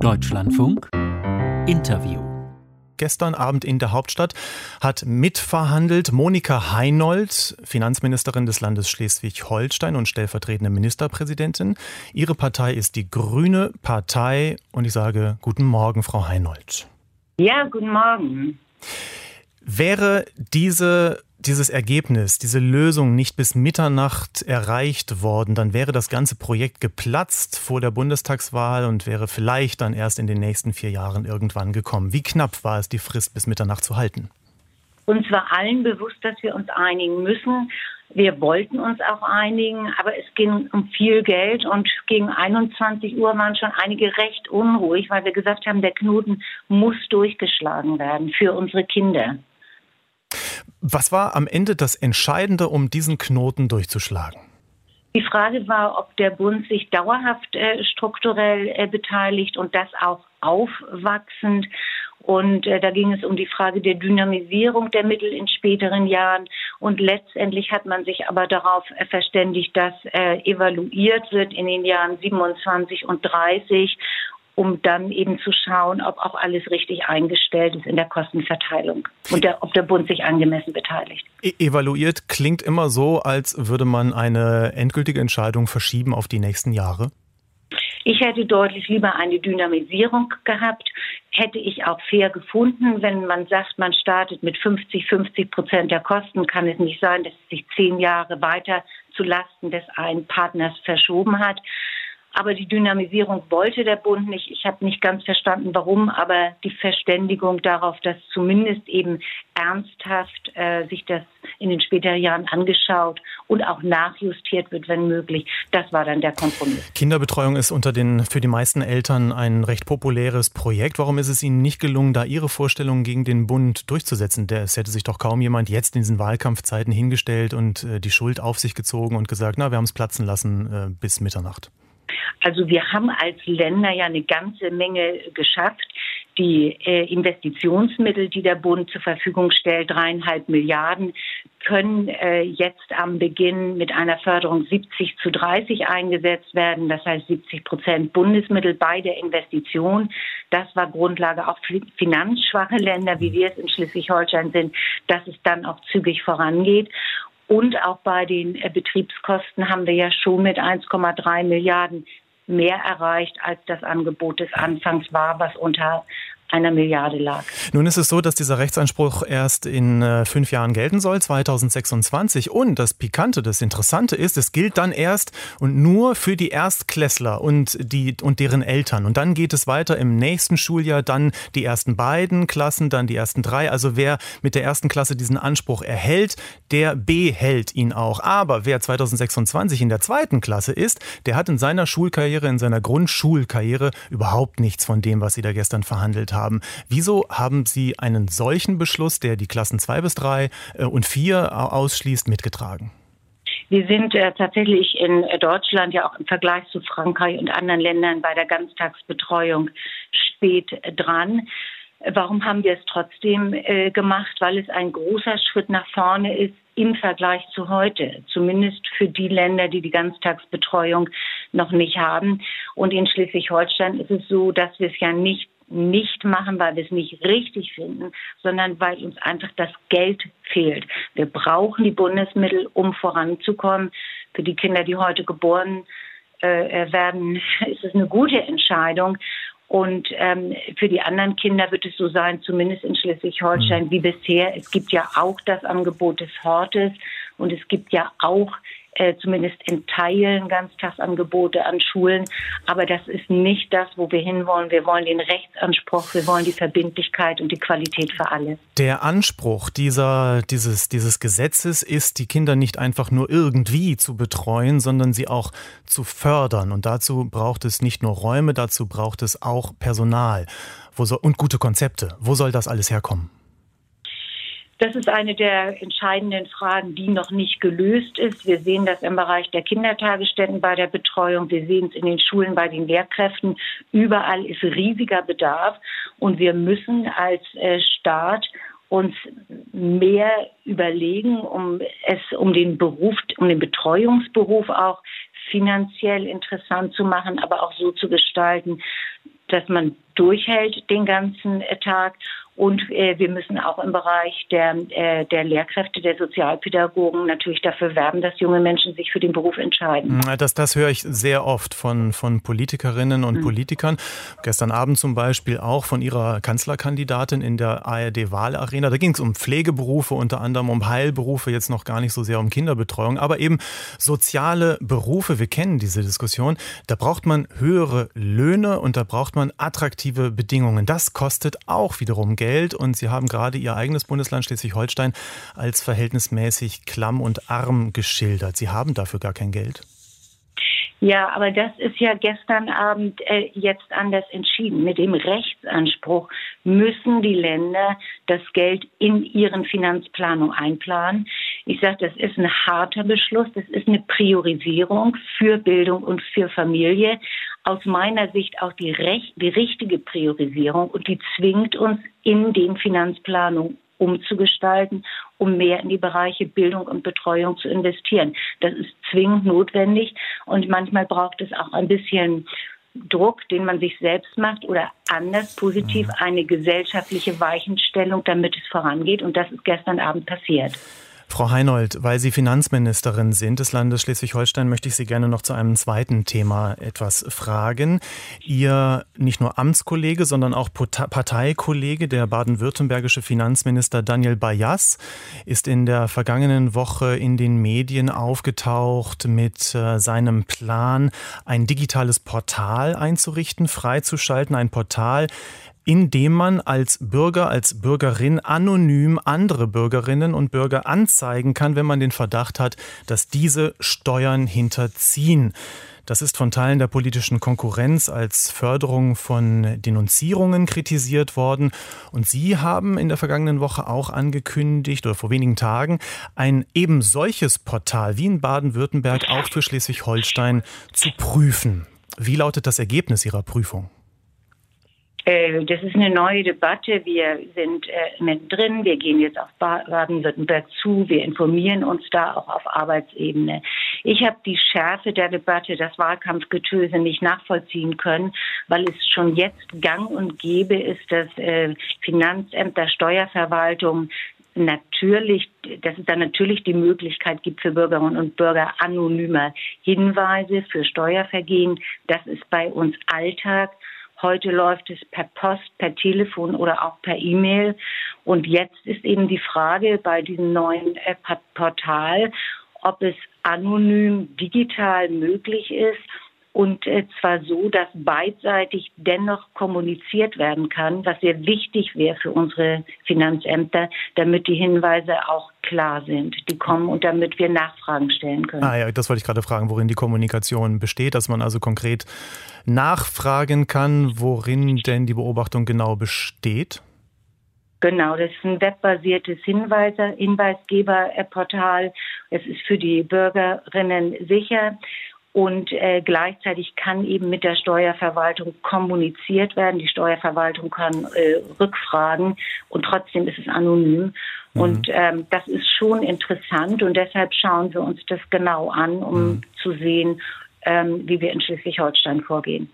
Deutschlandfunk Interview gestern Abend in der Hauptstadt hat mitverhandelt Monika Heinold, Finanzministerin des Landes Schleswig-Holstein und stellvertretende Ministerpräsidentin. Ihre Partei ist die Grüne Partei und ich sage guten Morgen, Frau Heinold. Ja, guten Morgen. Wäre diese dieses Ergebnis, diese Lösung nicht bis Mitternacht erreicht worden, dann wäre das ganze Projekt geplatzt vor der Bundestagswahl und wäre vielleicht dann erst in den nächsten vier Jahren irgendwann gekommen. Wie knapp war es, die Frist bis Mitternacht zu halten? Uns war allen bewusst, dass wir uns einigen müssen. Wir wollten uns auch einigen, aber es ging um viel Geld und gegen 21 Uhr waren schon einige recht unruhig, weil wir gesagt haben, der Knoten muss durchgeschlagen werden für unsere Kinder. Was war am Ende das Entscheidende, um diesen Knoten durchzuschlagen? Die Frage war, ob der Bund sich dauerhaft äh, strukturell äh, beteiligt und das auch aufwachsend. Und äh, da ging es um die Frage der Dynamisierung der Mittel in späteren Jahren. Und letztendlich hat man sich aber darauf äh, verständigt, dass äh, evaluiert wird in den Jahren 27 und 30 um dann eben zu schauen, ob auch alles richtig eingestellt ist in der Kostenverteilung und der, ob der Bund sich angemessen beteiligt. E evaluiert klingt immer so, als würde man eine endgültige Entscheidung verschieben auf die nächsten Jahre. Ich hätte deutlich lieber eine Dynamisierung gehabt, hätte ich auch fair gefunden, wenn man sagt, man startet mit 50, 50 Prozent der Kosten, kann es nicht sein, dass es sich zehn Jahre weiter zu Lasten des einen Partners verschoben hat. Aber die Dynamisierung wollte der Bund nicht. Ich habe nicht ganz verstanden, warum, aber die Verständigung darauf, dass zumindest eben ernsthaft äh, sich das in den späteren Jahren angeschaut und auch nachjustiert wird, wenn möglich, das war dann der Kompromiss. Kinderbetreuung ist unter den für die meisten Eltern ein recht populäres Projekt. Warum ist es Ihnen nicht gelungen, da Ihre Vorstellungen gegen den Bund durchzusetzen? Es hätte sich doch kaum jemand jetzt in diesen Wahlkampfzeiten hingestellt und äh, die Schuld auf sich gezogen und gesagt, na, wir haben es platzen lassen äh, bis Mitternacht. Also wir haben als Länder ja eine ganze Menge geschafft. Die äh, Investitionsmittel, die der Bund zur Verfügung stellt, dreieinhalb Milliarden, können äh, jetzt am Beginn mit einer Förderung 70 zu 30 eingesetzt werden. Das heißt 70 Prozent Bundesmittel bei der Investition. Das war Grundlage auch für finanzschwache Länder, wie wir es in Schleswig-Holstein sind, dass es dann auch zügig vorangeht. Und auch bei den äh, Betriebskosten haben wir ja schon mit 1,3 Milliarden mehr erreicht, als das Angebot des Anfangs war, was unter einer Milliarde lag. Nun ist es so, dass dieser Rechtsanspruch erst in äh, fünf Jahren gelten soll, 2026. Und das Pikante, das Interessante ist, es gilt dann erst und nur für die Erstklässler und, die, und deren Eltern. Und dann geht es weiter im nächsten Schuljahr, dann die ersten beiden Klassen, dann die ersten drei. Also wer mit der ersten Klasse diesen Anspruch erhält, der behält ihn auch. Aber wer 2026 in der zweiten Klasse ist, der hat in seiner Schulkarriere, in seiner Grundschulkarriere überhaupt nichts von dem, was Sie da gestern verhandelt haben haben. Wieso haben Sie einen solchen Beschluss, der die Klassen 2 bis 3 äh, und 4 ausschließt, mitgetragen? Wir sind äh, tatsächlich in Deutschland ja auch im Vergleich zu Frankreich und anderen Ländern bei der Ganztagsbetreuung spät dran. Warum haben wir es trotzdem äh, gemacht? Weil es ein großer Schritt nach vorne ist im Vergleich zu heute, zumindest für die Länder, die die Ganztagsbetreuung noch nicht haben. Und in Schleswig-Holstein ist es so, dass wir es ja nicht nicht machen, weil wir es nicht richtig finden, sondern weil uns einfach das Geld fehlt. Wir brauchen die Bundesmittel, um voranzukommen. Für die Kinder, die heute geboren äh, werden, ist es eine gute Entscheidung. Und ähm, für die anderen Kinder wird es so sein, zumindest in Schleswig-Holstein mhm. wie bisher. Es gibt ja auch das Angebot des Hortes und es gibt ja auch äh, zumindest in Teilen Ganztagsangebote an Schulen. Aber das ist nicht das, wo wir hinwollen. Wir wollen den Rechtsanspruch, wir wollen die Verbindlichkeit und die Qualität für alle. Der Anspruch dieser, dieses, dieses Gesetzes ist, die Kinder nicht einfach nur irgendwie zu betreuen, sondern sie auch zu fördern. Und dazu braucht es nicht nur Räume, dazu braucht es auch Personal soll, und gute Konzepte. Wo soll das alles herkommen? Das ist eine der entscheidenden Fragen, die noch nicht gelöst ist. Wir sehen das im Bereich der Kindertagesstätten bei der Betreuung. Wir sehen es in den Schulen bei den Lehrkräften. Überall ist riesiger Bedarf. Und wir müssen als äh, Staat uns mehr überlegen, um es, um den Beruf, um den Betreuungsberuf auch finanziell interessant zu machen, aber auch so zu gestalten, dass man durchhält den ganzen Tag und äh, wir müssen auch im Bereich der, äh, der Lehrkräfte, der Sozialpädagogen natürlich dafür werben, dass junge Menschen sich für den Beruf entscheiden. Das, das höre ich sehr oft von, von Politikerinnen und mhm. Politikern. Gestern Abend zum Beispiel auch von ihrer Kanzlerkandidatin in der ARD-Wahlarena. Da ging es um Pflegeberufe, unter anderem um Heilberufe, jetzt noch gar nicht so sehr um Kinderbetreuung, aber eben soziale Berufe. Wir kennen diese Diskussion. Da braucht man höhere Löhne und da braucht man attraktive Bedingungen. Das kostet auch wiederum Geld. Geld und Sie haben gerade Ihr eigenes Bundesland Schleswig-Holstein als verhältnismäßig klamm und arm geschildert. Sie haben dafür gar kein Geld. Ja, aber das ist ja gestern Abend äh, jetzt anders entschieden. Mit dem Rechtsanspruch müssen die Länder das Geld in ihren Finanzplanung einplanen. Ich sage, das ist ein harter Beschluss, das ist eine Priorisierung für Bildung und für Familie. Aus meiner Sicht auch die, recht, die richtige Priorisierung und die zwingt uns in den Finanzplanungen umzugestalten, um mehr in die Bereiche Bildung und Betreuung zu investieren. Das ist zwingend notwendig und manchmal braucht es auch ein bisschen Druck, den man sich selbst macht oder anders positiv mhm. eine gesellschaftliche Weichenstellung, damit es vorangeht. Und das ist gestern Abend passiert. Frau Heinold, weil Sie Finanzministerin sind des Landes Schleswig-Holstein, möchte ich Sie gerne noch zu einem zweiten Thema etwas fragen. Ihr nicht nur Amtskollege, sondern auch Parteikollege, der baden-württembergische Finanzminister Daniel Bayas, ist in der vergangenen Woche in den Medien aufgetaucht mit äh, seinem Plan, ein digitales Portal einzurichten, freizuschalten, ein Portal, indem man als Bürger, als Bürgerin anonym andere Bürgerinnen und Bürger anzeigen kann, wenn man den Verdacht hat, dass diese Steuern hinterziehen. Das ist von Teilen der politischen Konkurrenz als Förderung von Denunzierungen kritisiert worden. Und Sie haben in der vergangenen Woche auch angekündigt oder vor wenigen Tagen ein eben solches Portal wie in Baden-Württemberg auch für Schleswig-Holstein zu prüfen. Wie lautet das Ergebnis Ihrer Prüfung? Das ist eine neue Debatte. Wir sind äh, mittendrin. Wir gehen jetzt auf Baden-Württemberg zu. Wir informieren uns da auch auf Arbeitsebene. Ich habe die Schärfe der Debatte, das Wahlkampfgetöse nicht nachvollziehen können, weil es schon jetzt gang und gäbe ist, dass äh, Finanzämter, Steuerverwaltung natürlich, dass es da natürlich die Möglichkeit gibt für Bürgerinnen und Bürger anonymer Hinweise für Steuervergehen. Das ist bei uns Alltag. Heute läuft es per Post, per Telefon oder auch per E-Mail. Und jetzt ist eben die Frage bei diesem neuen äh, Portal, ob es anonym digital möglich ist und äh, zwar so, dass beidseitig dennoch kommuniziert werden kann, was sehr wichtig wäre für unsere Finanzämter, damit die Hinweise auch klar sind, die kommen und damit wir Nachfragen stellen können. Ah ja, das wollte ich gerade fragen, worin die Kommunikation besteht, dass man also konkret nachfragen kann, worin denn die Beobachtung genau besteht. Genau, das ist ein webbasiertes Hinweise, Hinweisgeberportal. Es ist für die Bürgerinnen sicher. Und äh, gleichzeitig kann eben mit der Steuerverwaltung kommuniziert werden. Die Steuerverwaltung kann äh, rückfragen und trotzdem ist es anonym. Mhm. Und ähm, das ist schon interessant und deshalb schauen wir uns das genau an, um mhm. zu sehen, ähm, wie wir in Schleswig-Holstein vorgehen.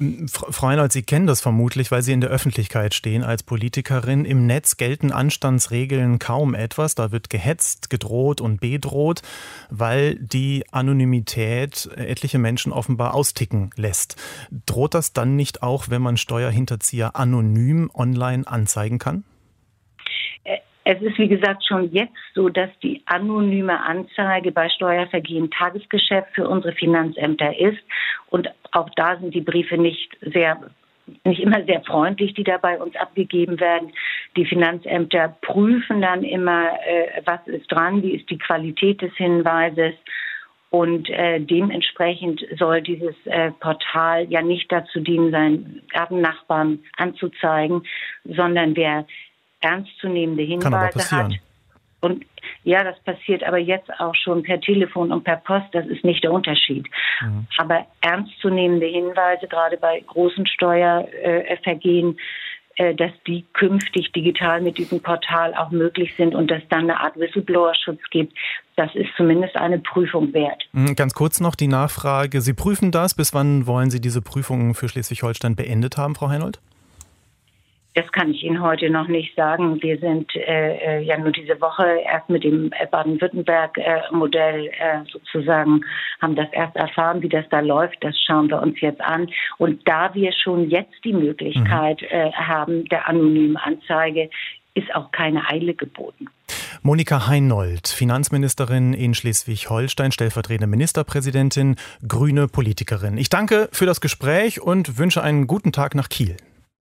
Ähm, Frau Reinhold, Sie kennen das vermutlich, weil Sie in der Öffentlichkeit stehen als Politikerin. Im Netz gelten Anstandsregeln kaum etwas. Da wird gehetzt, gedroht und bedroht, weil die Anonymität etliche Menschen offenbar austicken lässt. Droht das dann nicht auch, wenn man Steuerhinterzieher anonym online anzeigen kann? Es ist, wie gesagt, schon jetzt so, dass die anonyme Anzeige bei Steuervergehen Tagesgeschäft für unsere Finanzämter ist. Und auch da sind die Briefe nicht sehr nicht immer sehr freundlich, die da bei uns abgegeben werden. Die Finanzämter prüfen dann immer, äh, was ist dran, wie ist die Qualität des Hinweises. Und äh, dementsprechend soll dieses äh, Portal ja nicht dazu dienen, seinen Gabennachbarn anzuzeigen, sondern wer ernstzunehmende Hinweise hat. Und ja, das passiert aber jetzt auch schon per Telefon und per Post. Das ist nicht der Unterschied. Mhm. Aber ernstzunehmende Hinweise, gerade bei großen Steuervergehen, äh, dass die künftig digital mit diesem Portal auch möglich sind und dass dann eine Art Whistleblower-Schutz gibt. Das ist zumindest eine Prüfung wert. Hm, ganz kurz noch die Nachfrage. Sie prüfen das. Bis wann wollen Sie diese Prüfung für Schleswig-Holstein beendet haben, Frau Heinold? Das kann ich Ihnen heute noch nicht sagen. Wir sind äh, äh ja nur diese Woche erst mit dem Baden-Württemberg-Modell äh, sozusagen, haben das erst erfahren, wie das da läuft. Das schauen wir uns jetzt an. Und da wir schon jetzt die Möglichkeit mhm. äh, haben der anonymen Anzeige, ist auch keine Eile geboten. Monika Heinold, Finanzministerin in Schleswig-Holstein, stellvertretende Ministerpräsidentin, grüne Politikerin. Ich danke für das Gespräch und wünsche einen guten Tag nach Kiel.